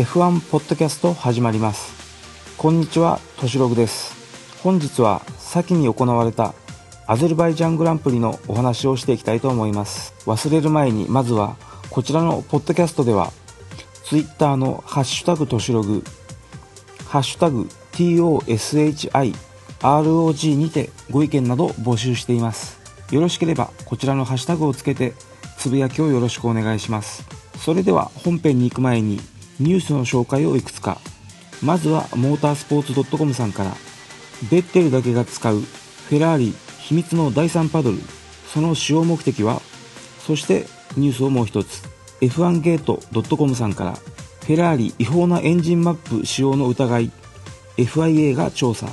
F1 ポッドキャスト始まります。こんにちはとしろぐです。本日は先に行われたアゼルバイジャングランプリのお話をしていきたいと思います。忘れる前にまずはこちらのポッドキャストでは Twitter のハッシュタグとしろぐハッシュタグ TOSHIROG にてご意見など募集しています。よろしければこちらのハッシュタグをつけてつぶやきをよろしくお願いします。それでは本編に行く前にニュースの紹介をいくつか。まずはモータースポーツ .com さんから。ベッテルだけが使うフェラーリ秘密の第3パドル。その使用目的はそしてニュースをもう一つ。F1 ゲート .com さんから。フェラーリ違法なエンジンマップ使用の疑い。FIA が調査。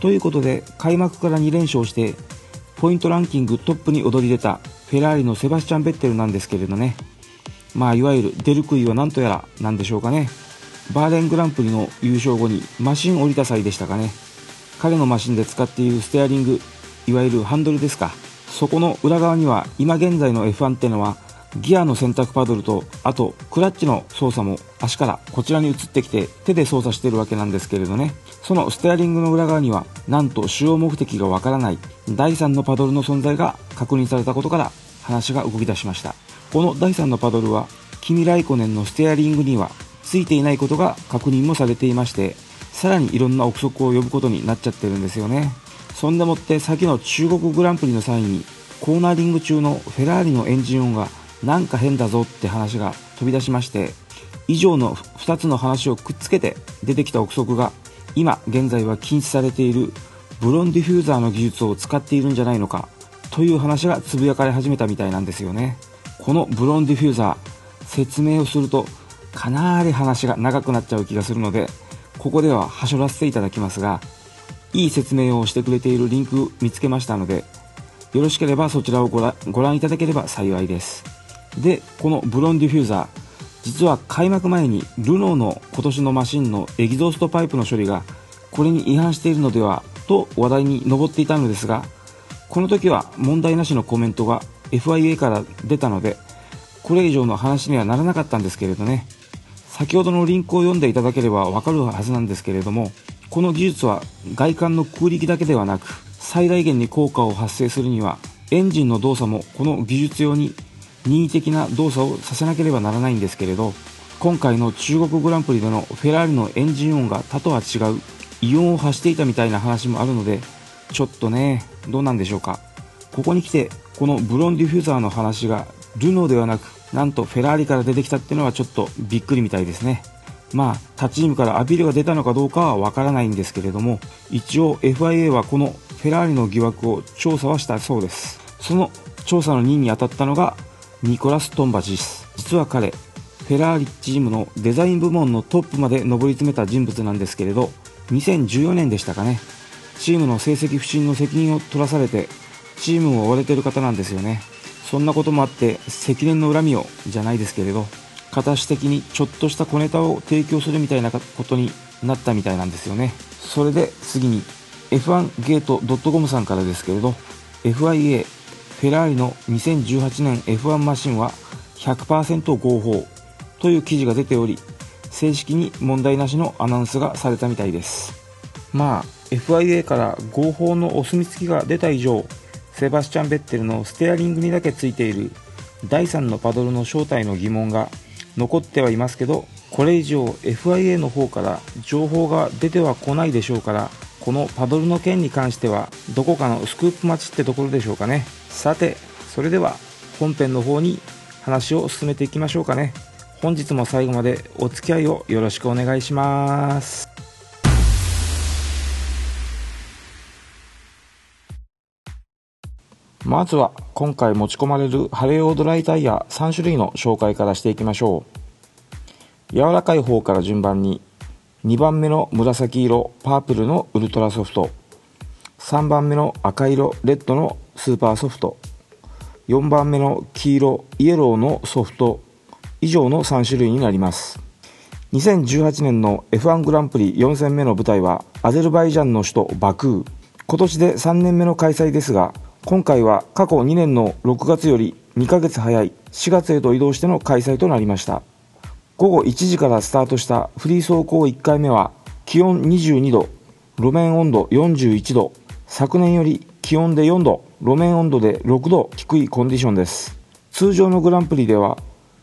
ということで開幕から2連勝してポイントランキングトップに躍り出たフェラーリのセバスチャン・ベッテルなんですけれどね。まあいわゆる出る杭は何とやらなんでしょうかね。バーレングランプリの優勝後にマシン降りた際でしたかね。彼のマシンで使っているステアリングいわゆるハンドルですか。そこの裏側には今現在の F1 ってのはギアの選択パドルとあとクラッチの操作も足からこちらに移ってきて手で操作してるわけなんですけれどね。そのステアリングの裏側にはなんと使用目的がわからない第3のパドルの存在が確認されたことから話が動き出しました。この第3のパドルはキミ・ライコネンのステアリングにはついていないことが確認もされていましてさらにいろんな憶測を呼ぶことになっちゃってるんですよね。そんでもって先の中国グランプリの際にコーナーリング中のフェラーリのエンジン音がなんか変だぞって話が飛び出しまして以上の2つの話をくっつけて出てきた憶測が今現在は禁止されているブロンディフューザーの技術を使っているんじゃないのかという話がつぶやかれ始めたみたいなんですよね。このブロンディフューザー説明をするとかなり話が長くなっちゃう気がするのでここでははしょらせていただきますがいい説明をしてくれているリンク見つけましたのでよろしければそちらをご覧いただければ幸いです。でこのブロンディフューザー実は開幕前にルノーの今年のマシンのエキゾーストパイプの処理がこれに違反しているのではと話題に上っていたのですがこの時は問題なしのコメントが FIA から出たのでこれ以上の話にはならなかったんですけれどね。先ほどのリンクを読んでいただければわかるはずなんですけれどもこの技術は外観の空力だけではなく最大限に効果を発生するにはエンジンの動作もこの技術用に任意的な動作をさせなければならないんですけれど今回の中国グランプリでのフェラーリのエンジン音が他とは違う異音を発していたみたいな話もあるのでちょっとねどうなんでしょうか。ここに来てこのブロンディフューザーの話がルノーではなくなんとフェラーリから出てきたっていうのはちょっとびっくりみたいですね。まあ他チームからアピールが出たのかどうかはわからないんですけれども一応 FIA はこのフェラーリの疑惑を調査はしたそうです。その調査の任に当たったのがニコラス・トンバチス。実は彼フェラーリチームのデザイン部門のトップまで上り詰めた人物なんですけれど2014年でしたかね。チームの成績不振の責任を取らされてチームを追われてる方なんですよね。そんなこともあって積年の恨みをじゃないですけれど形的にちょっとした小ネタを提供するみたいなことになったみたいなんですよね。それで次に F1 ゲート .com さんからですけれど FIA フェラーリの2018年 F1 マシンは100%合法という記事が出ており正式に問題なしのアナウンスがされたみたいです。まあ FIA から合法のお墨付きが出た以上セバスチャン・ベッテルのステアリングにだけついている。第3のパドルの正体の疑問が残ってはいますけどこれ以上 FIA の方から情報が出てはこないでしょうからこのパドルの件に関してはどこかのスクープ待ちってところでしょうかね。さてそれでは本編の方に話を進めていきましょうかね。本日も最後までお付き合いをよろしくお願いします。まずは今回持ち込まれるハレオドライタイヤ3種類の紹介からしていきましょう。柔らかい方から順番に2番目の紫色パープルのウルトラソフト。3番目の赤色レッドのスーパーソフト。4番目の黄色イエローのソフト。以上の3種類になります。2018年の F1 グランプリ4戦目の舞台はアゼルバイジャンの首都バクー。今年で3年目の開催ですが今回は過去2年の6月より2ヶ月早い4月へと移動しての開催となりました午後1時からスタートしたフリー走行1回目は気温22度、路面温度41度、昨年より気温で4度、路面温度で6度低いコンディションです。通常のグランプリでは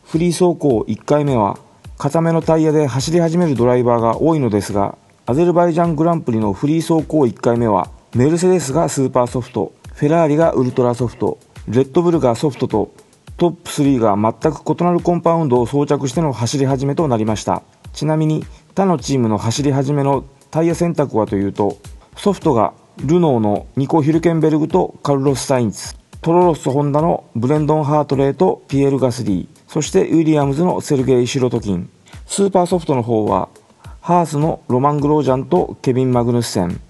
フリー走行1回目は固めのタイヤで走り始めるドライバーが多いのですが、アゼルバイジャングランプリのフリー走行1回目はメルセデスがスーパーソフト、フェラーリがウルトラソフト、レッドブルがソフトとトップ3が全く異なるコンパウンドを装着しての走り始めとなりました。ちなみに他のチームの走り始めのタイヤ選択はというとソフトがルノーのニコ・ヒルケンベルグとカルロス・サインツ、トロロッソ・ホンダのブレンドン・ハートレーとピエール・ガスリーそしてウィリアムズのセルゲイ・シロトキン。スーパーソフトの方はハースのロマン・グロージャンとケビン・マグヌッセン。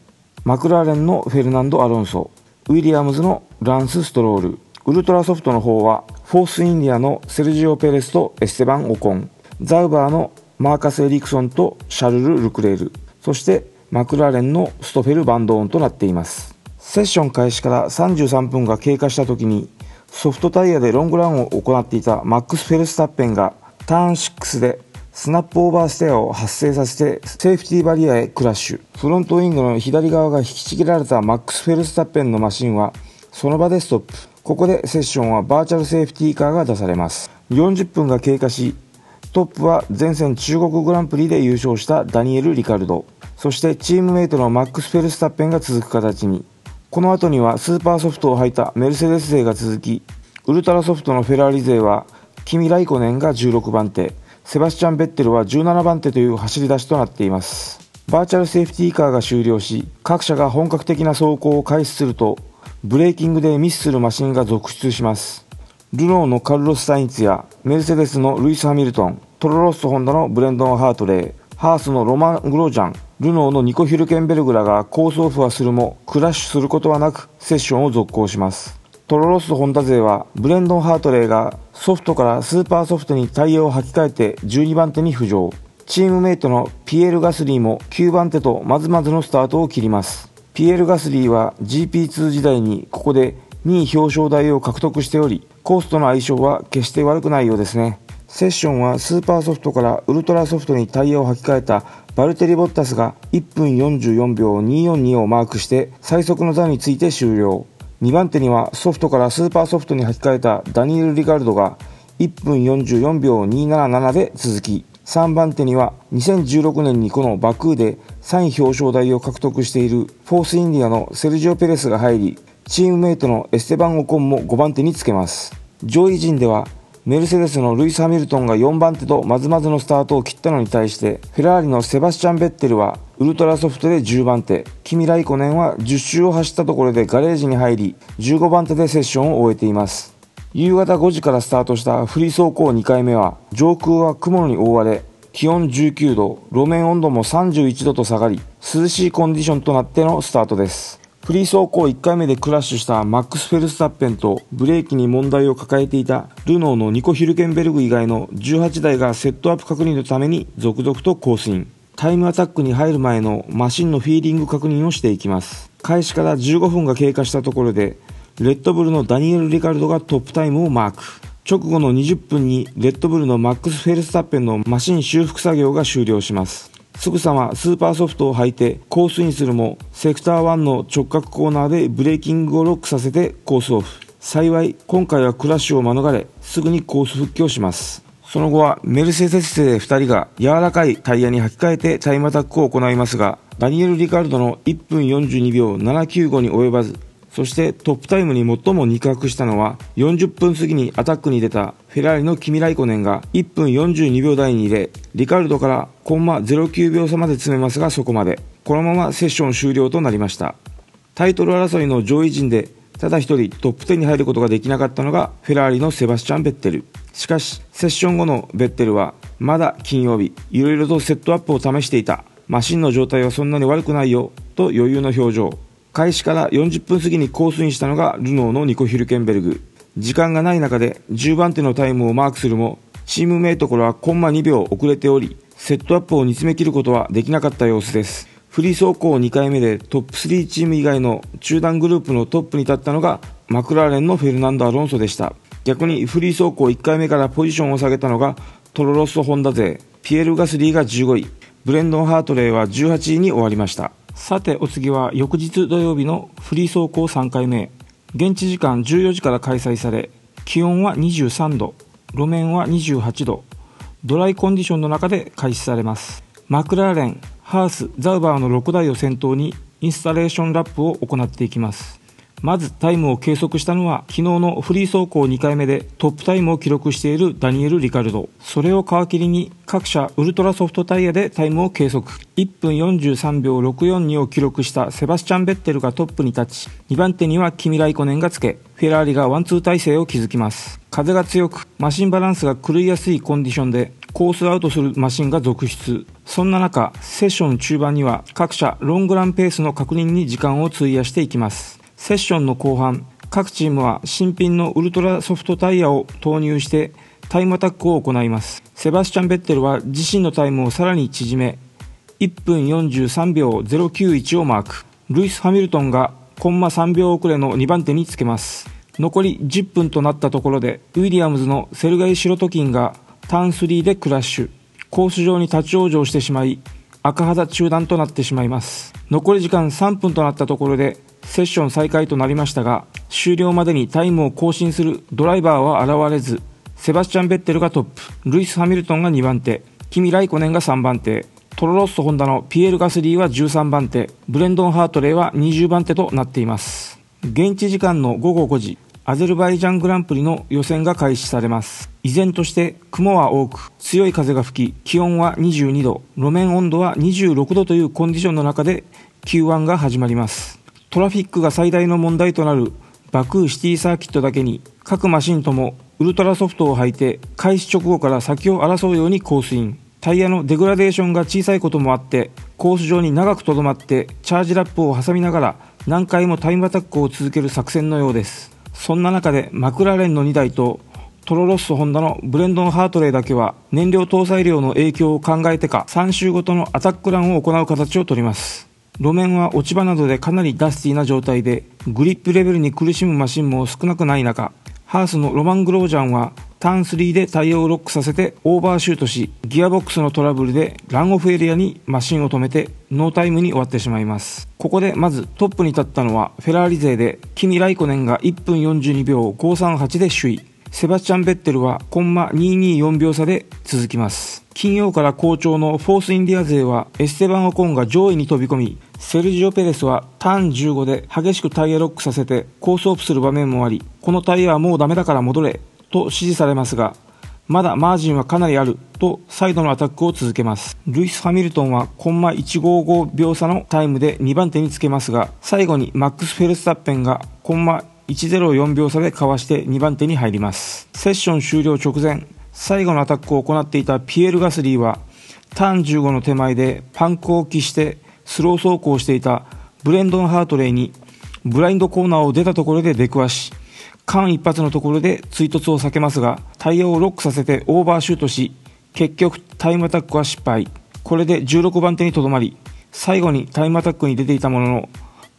マクラーレンのフェルナンド・アロンソ。ウィリアムズのランス・ストロール、ウルトラソフトの方は、フォースインディアのセルジオ・ペレスとエステバン・オコン、ザウバーのマーカス・エリクソンとシャルル・ルクレール、そしてマクラーレンのストフェル・バンドーンとなっています。セッション開始から33分が経過した時に、ソフトタイヤでロングランを行っていたマックス・フェルスタッペンがターン6でスナップオーバーステアを発生させてセーフティーバリアへクラッシュ。フロントウィングの左側が引きちぎられたマックス・フェルスタッペンのマシンはその場でストップ。ここでセッションはバーチャルセーフティーカーが出されます。40分が経過し、トップは前線中国グランプリで優勝したダニエル・リカルド。そしてチームメイトのマックス・フェルスタッペンが続く形に。この後にはスーパーソフトを履いたメルセデス勢が続き、ウルトラソフトのフェラーリ勢は、キミ・ライコネンが16番手、セバスチャン・ベッテルは17番手という走り出しとなっています。バーチャルセーフティーカーが終了し、各社が本格的な走行を開始すると、ブレーキングでミスするマシンが続出します。ルノーのカルロス・サインツや、メルセデスのルイス・ハミルトン、トロロッソ・ホンダのブレンドン・ハートレー、ハースのロマン・グロージャン、ルノーのニコ・ヒルケンベルグらがコースオフはするも、クラッシュすることはなく、セッションを続行します。トロロッソ・ホンダ勢は、ブレンドン・ハートレーがソフトからスーパーソフトにタイヤを履き替えて12番手に浮上。チームメイトのピエール・ガスリーも9番手とまずまずのスタートを切ります。ピエール・ガスリーは GP2 時代にここで2位表彰台を獲得しており、コースとの相性は決して悪くないようですね。セッションはスーパーソフトからウルトラソフトにタイヤを履き替えたバルテリ・ボッタスが1分44秒242をマークして最速の座について終了。2番手にはソフトからスーパーソフトに履き替えたダニエル・リカルドが1分44秒277で続き、3番手には2016年にこのバクーで3位表彰台を獲得しているフォースインディアのセルジオ・ペレスが入り、チームメイトのエステバン・オコンも5番手につけます。上位陣ではメルセデスのルイス・ハミルトンが4番手とまずまずのスタートを切ったのに対してフェラーリのセバスチャン・ベッテルはウルトラソフトで10番手。キミ・ライコネンは10周を走ったところでガレージに入り15番手でセッションを終えています。夕方5時からスタートしたフリー走行2回目は上空は雲に覆われ気温19度路面温度も31度と下がり涼しいコンディションとなってのスタートです。フリー走行1回目でクラッシュしたマックス・フェルスタッペンとブレーキに問題を抱えていたルノーのニコ・ヒルケンベルグ以外の18台がセットアップ確認のために続々とコースイン。タイムアタックに入る前のマシンのフィーリング確認をしていきます。開始から15分が経過したところで、レッドブルのダニエル・リカルドがトップタイムをマーク。直後の20分にレッドブルのマックス・フェルスタッペンのマシン修復作業が終了します。すぐさまスーパーソフトを履いてコースインするもセクター1の直角コーナーでブレーキングをロックさせてコースオフ。幸い今回はクラッシュを免れすぐにコース復帰をします。その後はメルセデス勢2人が柔らかいタイヤに履き替えてタイムアタックを行いますがダニエル・リカルドの1分42秒795に及ばずそしてトップタイムに最も肉薄したのは40分過ぎにアタックに出たフェラーリのキミ・ライコネンが1分42秒台に入れリカルドからコンマ09秒差まで詰めますがそこまで。このままセッション終了となりました。タイトル争いの上位陣でただ一人トップ10に入ることができなかったのがフェラーリのセバスチャン・ベッテル。しかしセッション後のベッテルはまだ金曜日いろいろとセットアップを試していた。マシンの状態はそんなに悪くないよと余裕の表情。開始から40分過ぎにコースインしたのがルノーのニコ・ヒルケンベルグ。時間がない中で10番手のタイムをマークするも、チームメイトからはコンマ2秒遅れており、セットアップを煮詰め切ることはできなかった様子です。フリー走行2回目でトップ3チーム以外の中団グループのトップに立ったのがマクラーレンのフェルナンド・アロンソでした。逆にフリー走行1回目からポジションを下げたのがトロロッソホンダ勢、ピエール・ガスリーが15位、ブレンドン・ハートレーは18位に終わりました。さてお次は翌日土曜日のフリー走行3回目。現地時間14時から開催され、気温は23度、路面は28度、ドライコンディションの中で開始されます。マクラーレン、ハース、ザウバーの6台を先頭にインスタレーションラップを行っていきます。まずタイムを計測したのは昨日のフリー走行2回目でトップタイムを記録しているダニエル・リカルド。それを皮切りに各社ウルトラソフトタイヤでタイムを計測。1分43秒642を記録したセバスチャン・ベッテルがトップに立ち、2番手にはキミ・ライコネンがつけ、フェラーリがワンツー体制を築きます。風が強く、マシンバランスが狂いやすいコンディションで、コースアウトするマシンが続出。そんな中、セッション中盤には各社ロングランペースの確認に時間を費やしていきます。セッションの後半、各チームは新品のウルトラソフトタイヤを投入してタイムアタックを行います。セバスチャン・ベッテルは自身のタイムをさらに縮め、1分43秒091をマーク。ルイス・ハミルトンがコンマ3秒遅れの2番手につけます。残り10分となったところで、ウィリアムズのセルガイ・シロトキンがターン3でクラッシュ。コース上に立ち往生してしまい、赤肌中断となってしまいます。残り時間3分となったところで、セッション再開となりましたが、終了までにタイムを更新するドライバーは現れず、セバスチャン・ベッテルがトップ、ルイス・ハミルトンが2番手、キミ・ライコネンが3番手、トロロッソ・ホンダのピエール・ガスリーは13番手、ブレンドン・ハートレーは20番手となっています。現地時間の午後5時、アゼルバイジャングランプリの予選が開始されます。依然として雲は多く、強い風が吹き、気温は22度、路面温度は26度というコンディションの中で Q1 が始まります。トラフィックが最大の問題となるバクーシティサーキットだけに各マシンともウルトラソフトを履いて開始直後から先を争うようにコースイン。タイヤのデグラデーションが小さいこともあってコース上に長くとどまってチャージラップを挟みながら何回もタイムアタックを続ける作戦のようです。そんな中でマクラーレンの2台とトロロッソホンダのブレンドン・ハートレーだけは燃料搭載量の影響を考えてか3周ごとのアタックランを行う形をとります。路面は落ち葉などでかなりダスティーな状態で、グリップレベルに苦しむマシンも少なくない中、ハースのロマン・グロージャンはターン3でタイヤをロックさせてオーバーシュートし、ギアボックスのトラブルでランオフエリアにマシンを止めてノータイムに終わってしまいます。ここでまずトップに立ったのはフェラーリ勢で、キミ・ライコネンが1分42秒538で首位。セバスチャン・ベッテルはコンマ224秒差で続きます。金曜から好調のフォースインディア勢はエステバン・オコンが上位に飛び込み、セルジオ・ペレスはターン15で激しくタイヤロックさせてコースオフする場面もあり、このタイヤはもうダメだから戻れと指示されますが、まだマージンはかなりあるとサイドのアタックを続けます。ルイス・ハミルトンはコンマ155秒差のタイムで2番手につけますが、最後にマックス・フェルスタッペンがコンマ104秒差でかわして2番手に入ります。セッション終了直前、最後のアタックを行っていたピエール・ガスリーは、ターン15の手前でパンクを期してスロー走行していたブレンドン・ハートレイに、ブラインドコーナーを出たところで出くわし、間一髪のところで追突を避けますが、タイヤをロックさせてオーバーシュートし、結局タイムアタックは失敗。これで16番手にとどまり、最後にタイムアタックに出ていたものの、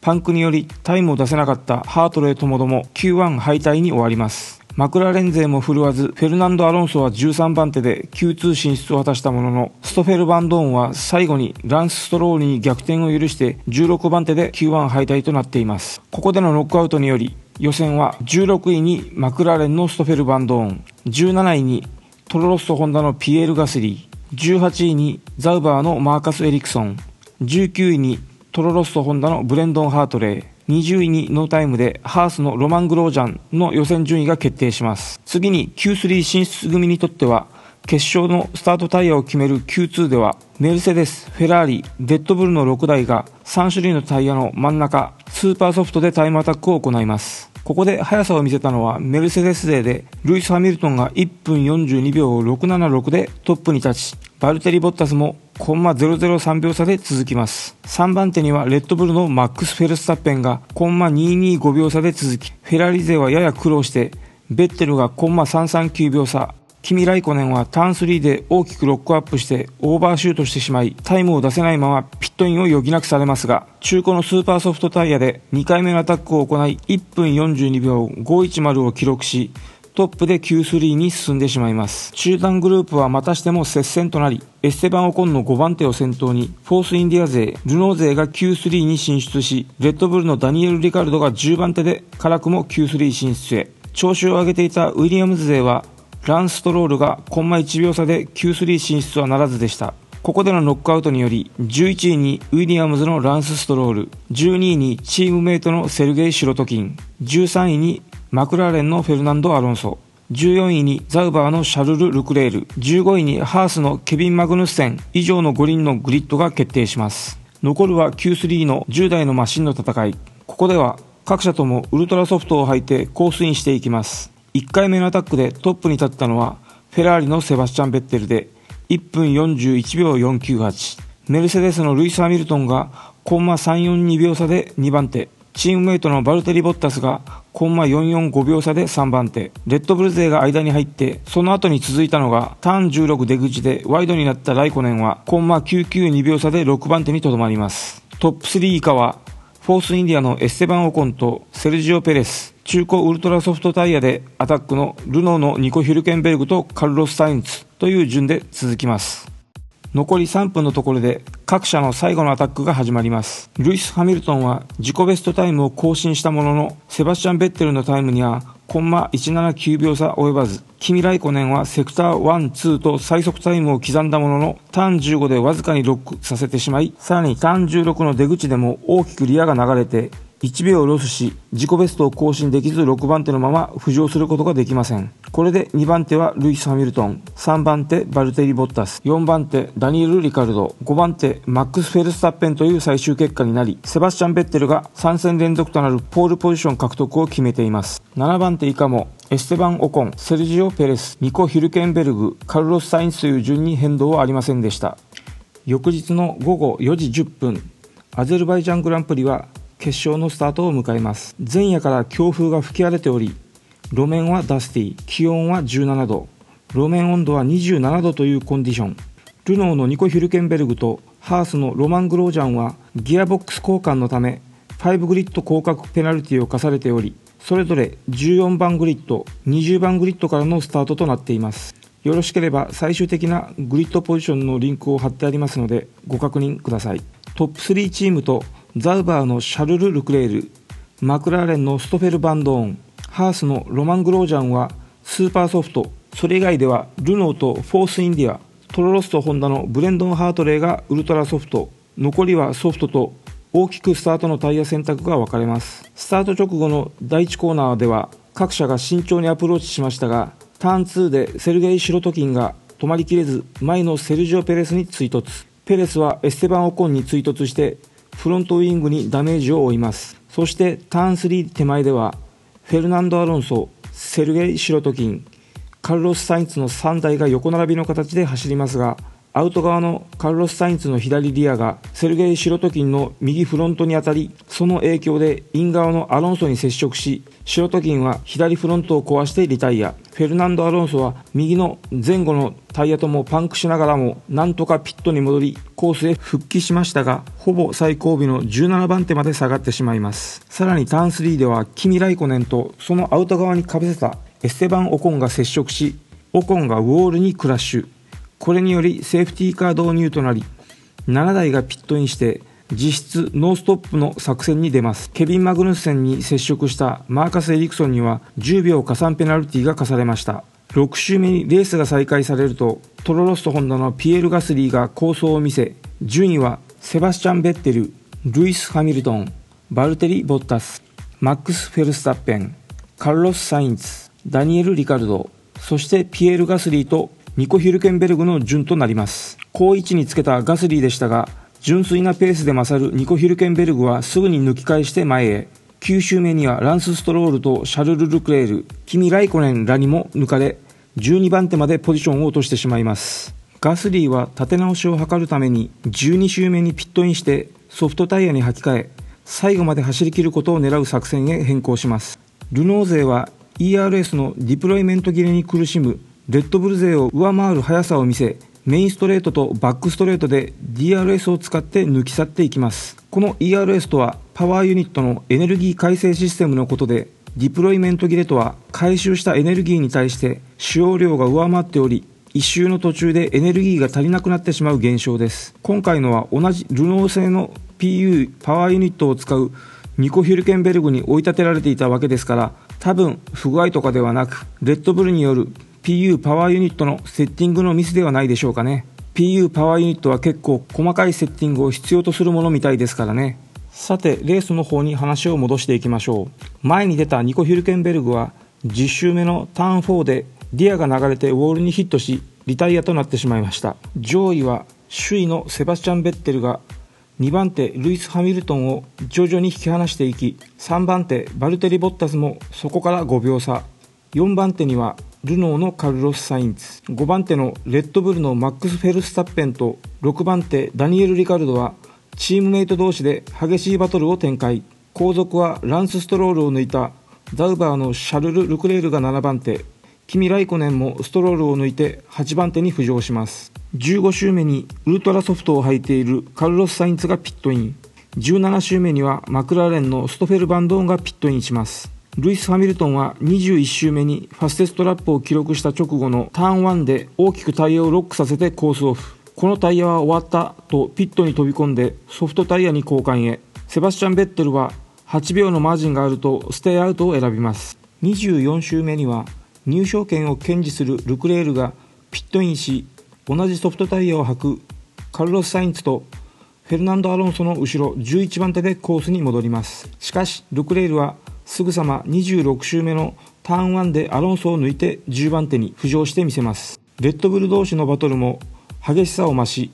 パンクによりタイムを出せなかったハートレーともども Q1 敗退に終わります。マクラーレン勢も振るわず、フェルナンド・アロンソは13番手で Q2 進出を果たしたものの、ストフェル・バンドーンは最後にランス・ストロールに逆転を許して16番手で Q1 敗退となっています。ここでのノックアウトにより、予選は16位にマクラーレンのストフェル・バンドーン、17位にトロロッソ・ホンダのピエール・ガスリー、18位にザウバーのマーカス・エリクソン、19位にトロロッソホンダのブレンドン・ハートレー、20位にノータイムでハースのロマン・グロージャンの予選順位が決定します。次に Q3 進出組にとっては、決勝のスタートタイヤを決める Q2 では、メルセデス、フェラーリ、レッドブルの6台が3種類のタイヤの真ん中、スーパーソフトでタイムアタックを行います。ここで速さを見せたのはメルセデス勢で、ルイス・ハミルトンが1分42秒676でトップに立ち、バルテリ・ボッタスもコンマ003秒差で続きます。3番手にはレッドブルのマックス・フェルスタッペンがコンマ225秒差で続き、フェラーリ勢はやや苦労して、ベッテルがコンマ339秒差、キミ・ライコネンはターン3で大きくロックアップしてオーバーシュートしてしまい、タイムを出せないままピットインを余儀なくされますが、中古のスーパーソフトタイヤで2回目のアタックを行い、1分42秒510を記録し、トップで Q3 に進んでしまいます。中団グループはまたしても接戦となり、エステバン・オコンの5番手を先頭に、フォースインディア勢、ルノー勢が Q3 に進出し、レッドブルのダニエル・リカルドが10番手で、辛くも Q3 進出へ。調子を上げていたウィリアムズ勢は、ランス・ストロールがコンマ1秒差で Q3 進出はならずでした。ここでのノックアウトにより、11位にウィリアムズのランス・ストロール、12位にチームメイトのセルゲイ・シロトキン、13位にマクラーレンのフェルナンド・アロンソ、14位にザウバーのシャルル・ルクレール、15位にハースのケビン・マグヌッセン、以上の5人のグリッドが決定します。残るは Q3 の10台のマシンの戦い。ここでは各車ともウルトラソフトを履いてコースインしていきます。1回目のアタックでトップに立ったのはフェラーリのセバスチャン・ベッテルで1分41秒498。メルセデスのルイス・ハミルトンがコンマ342秒差で2番手。チームメイトのバルテリ・ボッタスがコンマ445秒差で3番手。レッドブル勢が間に入って、その後に続いたのが、ターン16出口でワイドになったライコネンは、コンマ992秒差で6番手にとどまります。トップ3以下は、フォースインディアのエステバン・オコンとセルジオ・ペレス、中古ウルトラソフトタイヤでアタックのルノーのニコ・ヒルケンベルグとカルロス・サインツという順で続きます。残り3分のところで各車の最後のアタックが始まります。ルイス・ハミルトンは自己ベストタイムを更新したものの、セバスチャン・ベッテルのタイムにはコンマ179秒差及ばず、キミ・ライコネンはセクター1、2と最速タイムを刻んだものの、ターン15でわずかにロックさせてしまい、さらにターン16の出口でも大きくリアが流れて、1秒ロスし、自己ベストを更新できず6番手のまま浮上することができません。これで2番手はルイス・ハミルトン、3番手バルテリ・ボッタス、4番手ダニエル・リカルド、5番手マックス・フェルスタッペンという最終結果になり、セバスチャン・ベッテルが3戦連続となるポールポジション獲得を決めています。7番手以下もエステバン・オコン、セルジオ・ペレス、ニコ・ヒルケンベルグ、カルロス・サインツという順に変動はありませんでした。翌日の午後4時10分、アゼルバイジャングランプリは決勝のスタートを迎えます。前夜から強風が吹き荒れており路面はダスティ気温は17度路面温度は27度というコンディション。ルノーのニコ・ヒュルケンベルグとハースのロマン・グロージャンはギアボックス交換のため5グリッド降格ペナルティを課されておりそれぞれ14番グリッド20番グリッドからのスタートとなっています。よろしければ最終的なグリッドポジションのリンクを貼ってありますのでご確認ください。トップ3チームとザウバーのシャルル・ルクレール、マクラーレンのストフェル・バンドーン、ハースのロマン・グロージャンはスーパーソフト、それ以外ではルノーとフォース・インディア、トロロッソ・ホンダのブレンドン・ハートレーがウルトラソフト、残りはソフトと大きくスタートのタイヤ選択が分かれます。スタート直後の第1コーナーでは各車が慎重にアプローチしましたが、ターン2でセルゲイ・シロトキンが止まりきれず前のセルジオ・ペレスに追突。ペレスはエステバン・オコンに追突してフロントウィングにダメージを負います。そしてターン3手前ではフェルナンド・アロンソセルゲイ・シロトキンカルロス・サインツの3台が横並びの形で走りますがアウト側のカルロス・サインツの左リアがセルゲイ・シロトキンの右フロントに当たりその影響でイン側のアロンソに接触しシロトキンは左フロントを壊してリタイア。フェルナンド・アロンソは右の前後のタイヤともパンクしながらもなんとかピットに戻りコースへ復帰しましたがほぼ最後尾の17番手まで下がってしまいます。さらにターン3ではキミ・ライコネンとそのアウト側にかぶせたエステバン・オコンが接触しオコンがウォールにクラッシュ。これによりセーフティーカー導入となり、7台がピットインして、実質ノーストップの作戦に出ます。ケビン・マグヌッセンに接触したマーカス・エリクソンには10秒加算ペナルティが課されました。6周目にレースが再開されると、トロロッソホンダのピエール・ガスリーが好走を見せ、順位はセバスチャン・ベッテル、ルイス・ハミルトン、バルテリ・ボッタス、マックス・フェルスタッペン、カルロス・サインツ、ダニエル・リカルド、そしてピエール・ガスリーとニコ・ヒルケンベルグの順となります。高位置につけたガスリーでしたが、純粋なペースで勝るニコ・ヒルケンベルグはすぐに抜き返して前へ。9周目にはランス・ストロールとシャルル・ルクレール、キミ・ライコネンらにも抜かれ、12番手までポジションを落としてしまいます。ガスリーは立て直しを図るために12周目にピットインしてソフトタイヤに履き替え、最後まで走り切ることを狙う作戦へ変更します。ルノー勢は ERS のディプロイメント切れに苦しむレッドブル勢を上回る速さを見せメインストレートとバックストレートで DRS を使って抜き去っていきます。この ERS とはパワーユニットのエネルギー改正システムのことでディプロイメント切れとは回収したエネルギーに対して使用量が上回っており一周の途中でエネルギーが足りなくなってしまう現象です。今回のは同じルノー製の PU パワーユニットを使うニコ・ヒュルケンベルグに追い立てられていたわけですから多分不具合とかではなくレッドブルによる PU パワーユニットのセッティングのミスではないでしょうかね。PU パワーユニットは結構細かいセッティングを必要とするものみたいですからね。さてレースの方に話を戻していきましょう。前に出たニコ・ヒュルケンベルグは10周目のターン4でリアが流れてウォールにヒットしリタイアとなってしまいました。上位は首位のセバスチャン・ベッテルが2番手ルイス・ハミルトンを徐々に引き離していき3番手バルテリ・ボッタスもそこから5秒差。4番手にはルノーのカルロス・サインツ5番手のレッドブルのマックス・フェルスタッペンと6番手ダニエル・リカルドはチームメイト同士で激しいバトルを展開。後続はランス・ストロールを抜いたザウバーのシャルル・ルクレールが7番手。キミ・ライコネンもストロールを抜いて8番手に浮上します。15周目にウルトラソフトを履いているカルロス・サインツがピットイン。17周目にはマクラーレンのストフェル・バンドーンがピットインします。ルイス・ハミルトンは21周目にファステストラップを記録した直後のターン1で大きくタイヤをロックさせてコースオフこのタイヤは終わったとピットに飛び込んでソフトタイヤに交換へ。セバスチャン・ベッテルは8秒のマージンがあるとステイアウトを選びます。24周目には入賞圏を堅持するルクレールがピットインし同じソフトタイヤを履くカルロス・サインツとフェルナンド・アロンソの後ろ11番手でコースに戻ります。しかしルクレールはすぐさま26周目のターン1でアロンソを抜いて10番手に浮上してみせます。レッドブル同士のバトルも激しさを増し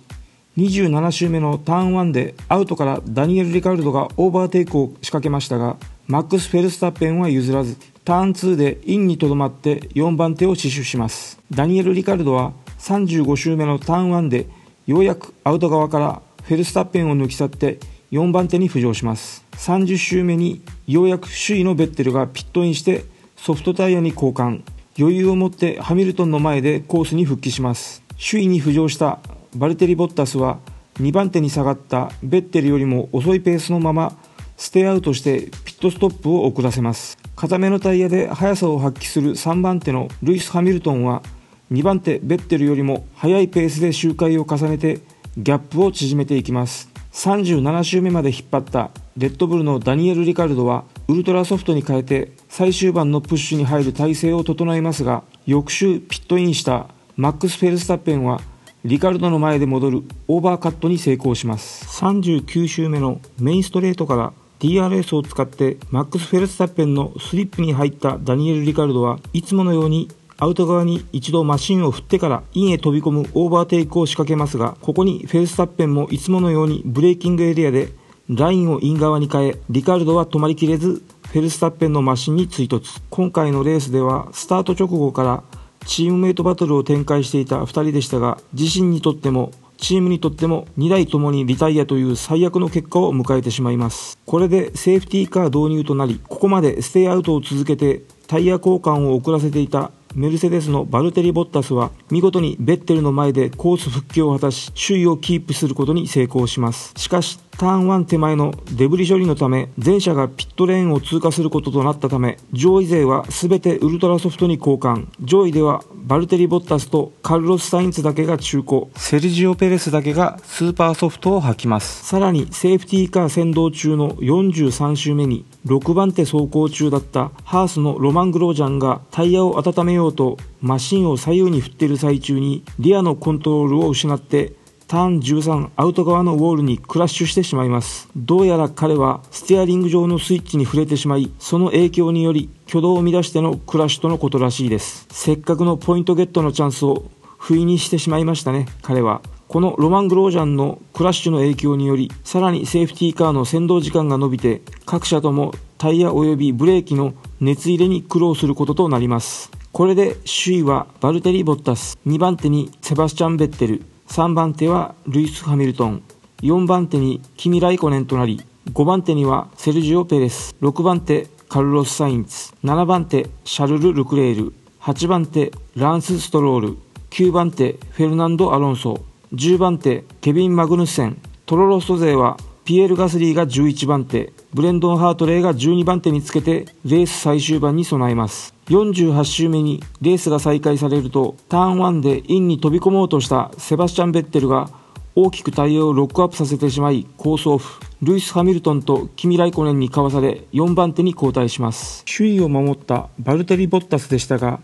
27周目のターン1でアウトからダニエル・リカルドがオーバーテイクを仕掛けましたがマックス・フェルスタッペンは譲らずターン2でインにとどまって4番手を死守します。ダニエル・リカルドは35周目のターン1でようやくアウト側からフェルスタッペンを抜き去って4番手に浮上します。30周目にようやく首位のベッテルがピットインしてソフトタイヤに交換。余裕を持ってハミルトンの前でコースに復帰します。首位に浮上したバルテリ・ボッタスは2番手に下がったベッテルよりも遅いペースのままステイアウトしてピットストップを遅らせます。固めのタイヤで速さを発揮する3番手のルイス・ハミルトンは2番手ベッテルよりも速いペースで周回を重ねてギャップを縮めていきます。37周目まで引っ張ったレッドブルのダニエル・リカルドはウルトラソフトに変えて最終盤のプッシュに入る体勢を整えますが翌周ピットインしたマックス・フェルスタッペンはリカルドの前で戻るオーバーカットに成功します。39周目のメインストレートから DRS を使ってマックス・フェルスタッペンのスリップに入ったダニエル・リカルドはいつものようにアウト側に一度マシンを振ってからインへ飛び込むオーバーテイクを仕掛けますがここにフェルスタッペンもいつものようにブレーキングエリアでラインをイン側に変えリカルドは止まりきれずフェルスタッペンのマシンに追突今回のレースではスタート直後からチームメイトバトルを展開していた2人でしたが自身にとってもチームにとっても2台ともにリタイアという最悪の結果を迎えてしまいます。これでセーフティーカー導入となり、ここまでステイアウトを続けてタイヤ交換を遅らせていたメルセデスのバルテリ・ボッタスは見事にベッテルの前でコース復帰を果たし首位をキープすることに成功します。しかしターン1手前のデブリ処理のため全車がピットレーンを通過することとなったため上位勢は全てウルトラソフトに交換。上位ではバルテリ・ボッタスとカルロス・サインツだけが中古。セルジオ・ペレスだけがスーパーソフトを履きます。さらにセーフティーカー先導中の43周目に6番手走行中だったハースのロマン・グロージャンがタイヤを温めようとマシンを左右に振っている最中にリアのコントロールを失ってターン13アウト側のウォールにクラッシュしてしまいます。どうやら彼はステアリング上のスイッチに触れてしまいその影響により挙動を乱してのクラッシュとのことらしいですせっかくのポイントゲットのチャンスを不意にしてしまいましたね。彼は。このロマン・グロージャンのクラッシュの影響によりさらにセーフティーカーの先導時間が伸びて各社ともタイヤ及びブレーキの熱入れに苦労することとなります。これで首位はバルテリ・ボッタス2番手にセバスチャン・ベッテル3番手はルイス・ハミルトン4番手にキミ・ライコネンとなり5番手にはセルジオ・ペレス6番手カルロス・サインツ7番手シャルル・ルクレール8番手ランス・ストロール9番手フェルナンド・アロンソ10番手ケビン・マグヌッセントロロスト勢はピエール・ガスリーが11番手、ブレンドン・ハートレイが12番手につけてレース最終盤に備えます。48周目にレースが再開されると、ターン1でインに飛び込もうとしたセバスチャン・ベッテルが大きくタイヤをロックアップさせてしまい、コースオフ。ルイス・ハミルトンとキミ・ライコネンにかわされ4番手に交代します。首位を守ったバルテリ・ボッタスでしたが、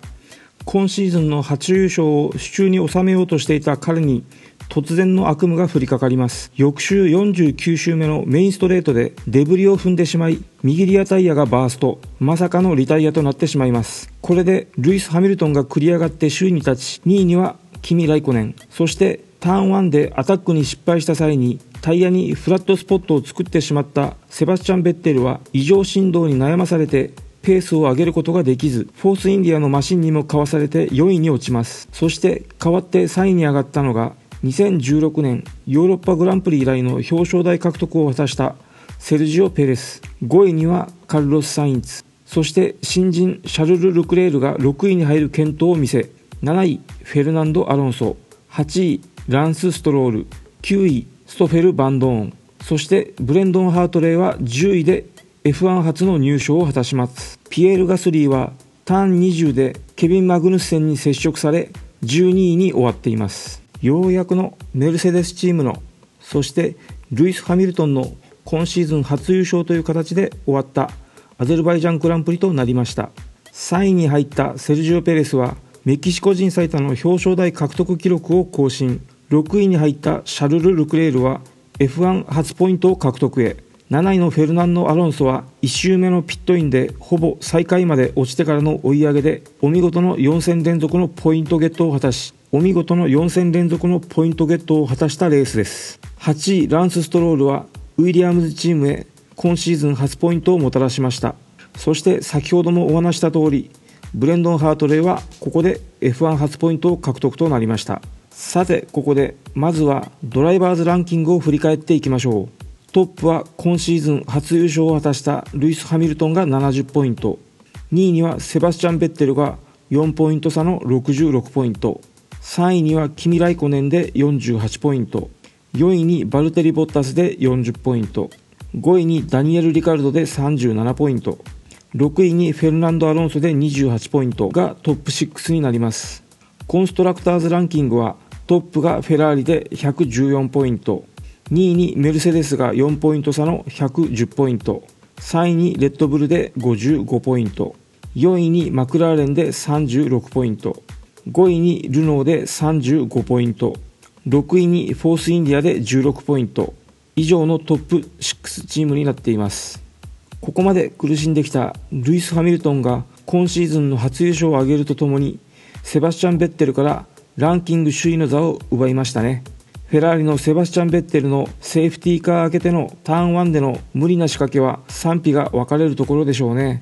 今シーズンの初優勝を手中に収めようとしていた彼に突然の悪夢が降りかかります。翌周49周目のメインストレートでデブリを踏んでしまい右リアタイヤがバースト。まさかのリタイアとなってしまいます。これでルイス・ハミルトンが繰り上がって首位に立ち2位にはキミ・ライコネン。そしてターン1でアタックに失敗した際にタイヤにフラットスポットを作ってしまったセバスチャン・ベッテルは異常振動に悩まされてペースを上げることができず、フォースインディアのマシンにもかわされて4位に落ちます。そして代わって3位に上がったのが、2016年ヨーロッパグランプリ以来の表彰台獲得を果たしたセルジオ・ペレス。5位にはカルロス・サインツ。そして新人シャルル・ルクレールが6位に入る健闘を見せ、7位フェルナンド・アロンソ、8位ランス・ストロール、9位ストフェル・バンドーン、そしてブレンドン・ハートレイは10位で F1 初の入賞を果たします。ピエール・ガスリーはターン20でケビン・マグヌッセンに接触され12位に終わっています。ようやくのメルセデスチームのそしてルイス・ハミルトンの今シーズン初優勝という形で終わったアゼルバイジャングランプリとなりました。3位に入ったセルジオ・ペレスはメキシコ人最多の表彰台獲得記録を更新。6位に入ったシャルル・ルクレールは F1 初ポイントを獲得へ。7位のフェルナンド・アロンソは1周目のピットインでほぼ最下位まで落ちてからの追い上げでお見事の4戦連続のポイントゲットを果たしお見事の4戦連続のポイントゲットを果たしたレースです。8位ランス・ストロールはウィリアムズチームへ今シーズン初ポイントをもたらしました。そして先ほどもお話した通りブレンドン・ハートレイはここで F1 初ポイントを獲得となりました。さてここでまずはドライバーズランキングを振り返っていきましょう。トップは今シーズン初優勝を果たしたルイス・ハミルトンが70ポイント。2位にはセバスチャン・ベッテルが4ポイント差の66ポイント。3位にはキミ・ライコネンで48ポイント。4位にバルテリ・ボッタスで40ポイント。5位にダニエル・リカルドで37ポイント。6位にフェルナンド・アロンソで28ポイントがトップ6になります。コンストラクターズランキングはトップがフェラーリで114ポイント。2位にメルセデスが4ポイント差の110ポイント。3位にレッドブルで55ポイント。4位にマクラーレンで36ポイント。5位にルノーで35ポイント。6位にフォースインディアで16ポイント。以上のトップ6チームになっています。ここまで苦しんできたルイス・ハミルトンが今シーズンの初優勝を挙げるとともにセバスチャン・ベッテルからランキング首位の座を奪いましたね。フェラーリのセバスチャン・ベッテルのセーフティーカー明けてのターン1での無理な仕掛けは賛否が分かれるところでしょうね。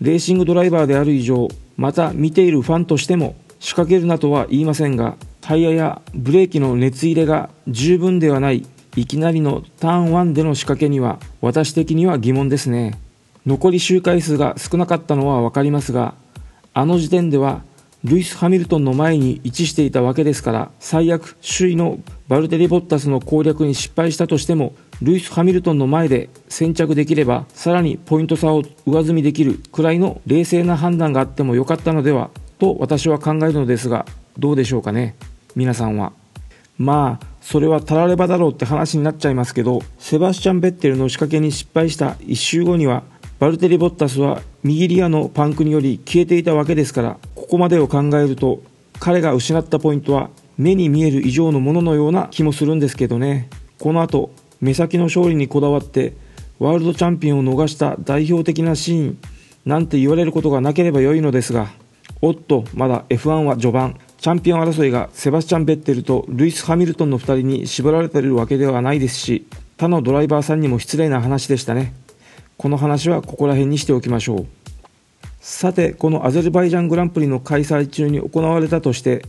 レーシングドライバーである以上、また見ているファンとしても仕掛けるなとは言いませんが、タイヤやブレーキの熱入れが十分ではないいきなりのターン1での仕掛けには私的には疑問ですね。残り周回数が少なかったのは分かりますが、あの時点ではルイス・ハミルトンの前に位置していたわけですから最悪首位のバルテリ・ボッタスの攻略に失敗したとしてもルイス・ハミルトンの前で先着できればさらにポイント差を上積みできるくらいの冷静な判断があってもよかったのではと私は考えるのですがどうでしょうかね。皆さんは。まあそれはたらればだろうって話になっちゃいますけどセバスチャン・ベッテルの仕掛けに失敗した1周後にはバルテリ・ボッタスは右リアのパンクにより消えていたわけですからここまでを考えると彼が失ったポイントは目に見える以上のもののような気もするんですけどね。この後目先の勝利にこだわってワールドチャンピオンを逃した代表的なシーンなんて言われることがなければ良いのですがおっとまだ F1 は序盤。チャンピオン争いがセバスチャン・ベッテルとルイス・ハミルトンの2人に絞られているわけではないですし他のドライバーさんにも失礼な話でしたね。この話はここら辺にしておきましょう。さてこのアゼルバイジャングランプリの開催中に行われたとして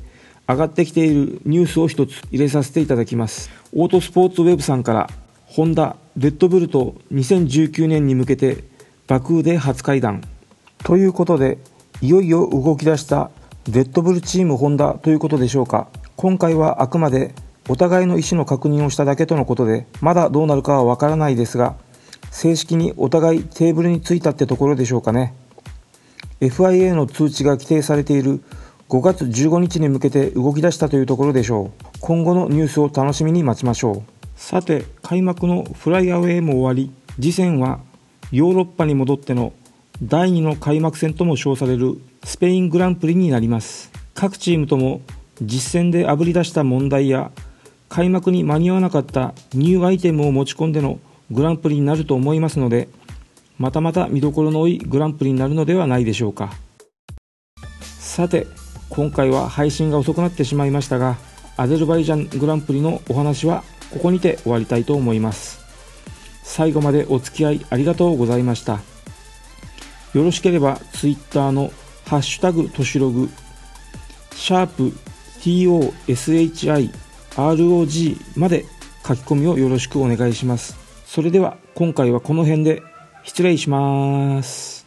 上がってきているニュースを一つ入れさせていただきます。オートスポーツウェブさんからホンダレッドブルと2019年に向けてバクーで初会談。ということでいよいよ動き出したレッドブルチームホンダということでしょうか。今回はあくまでお互いの意思の確認をしただけとのことで、まだどうなるかはわからないですが、正式にお互いテーブルに着いたってところでしょうかね。FIA の通知が規定されている5月15日に向けて動き出したというところでしょう。今後のニュースを楽しみに待ちましょう。さて、開幕のフライアウェイも終わり、次戦はヨーロッパに戻っての第2の開幕戦とも称されるスペイングランプリになります。各チームとも実戦であぶり出した問題や開幕に間に合わなかったニューアイテムを持ち込んでのグランプリになると思いますので、またまた見どころの多いグランプリになるのではないでしょうか。さて、今回は配信が遅くなってしまいましたが、アゼルバイジャングランプリのお話はここにて終わりたいと思います。最後までお付き合いありがとうございました。よろしければ Twitter のハッシュタグとしログ、シャープ TOSHIROG まで書き込みをよろしくお願いします。それでは今回はこの辺で失礼します。